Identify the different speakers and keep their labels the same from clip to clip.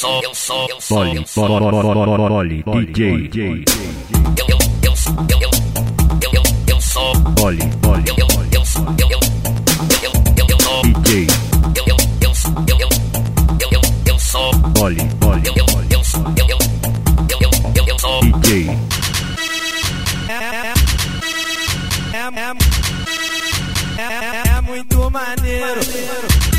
Speaker 1: sou, eu sou, eu sou,
Speaker 2: Poli, DJ,
Speaker 1: eu, eu, eu sou, eu, eu, eu, eu, eu sou,
Speaker 2: Poli, Poli,
Speaker 1: eu, eu, eu sou, eu, eu, eu, eu, eu sou,
Speaker 2: DJ,
Speaker 1: eu, eu, eu sou, eu, eu, eu, eu, eu sou,
Speaker 2: Poli, Poli,
Speaker 1: eu, eu, eu sou, eu, eu, eu, eu, eu, eu sou.
Speaker 2: DJ,
Speaker 3: É, é, é, é muito maneiro. É,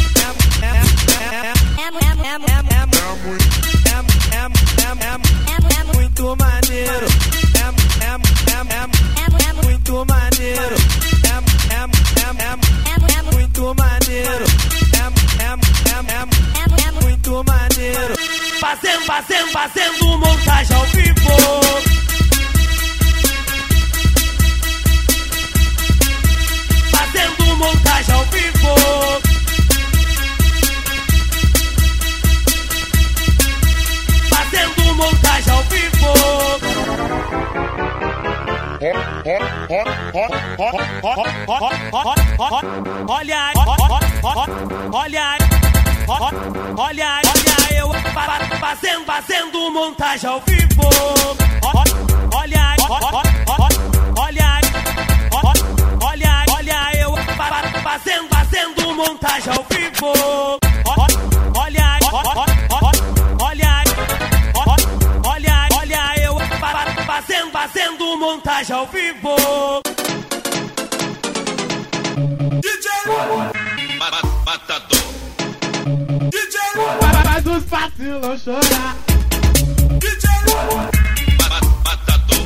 Speaker 4: Fazendo, fazendo, fazendo montagem ao vivo. Olha olha olha olha eu fa- fa- fazendo, fazendo montagem ao vivo. Fazendo, montagem ao vivo.
Speaker 5: Matador.
Speaker 6: Faz os vacilão chorar.
Speaker 5: Matador.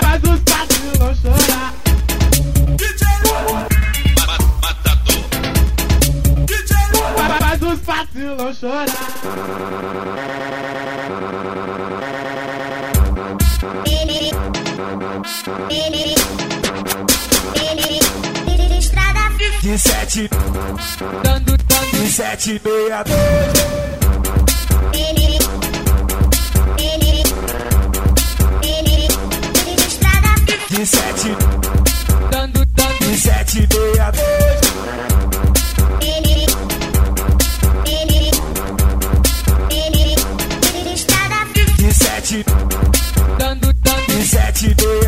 Speaker 6: Faz os vacilão chorar.
Speaker 5: Matador.
Speaker 6: Faz os vacilão chorar.
Speaker 4: De sete,
Speaker 6: dando, dando,
Speaker 4: de sete, meia,
Speaker 7: dois.
Speaker 4: De sete,
Speaker 6: dando, dando,
Speaker 4: de sete, meia, dois. sete, dando, dando, sete, dois.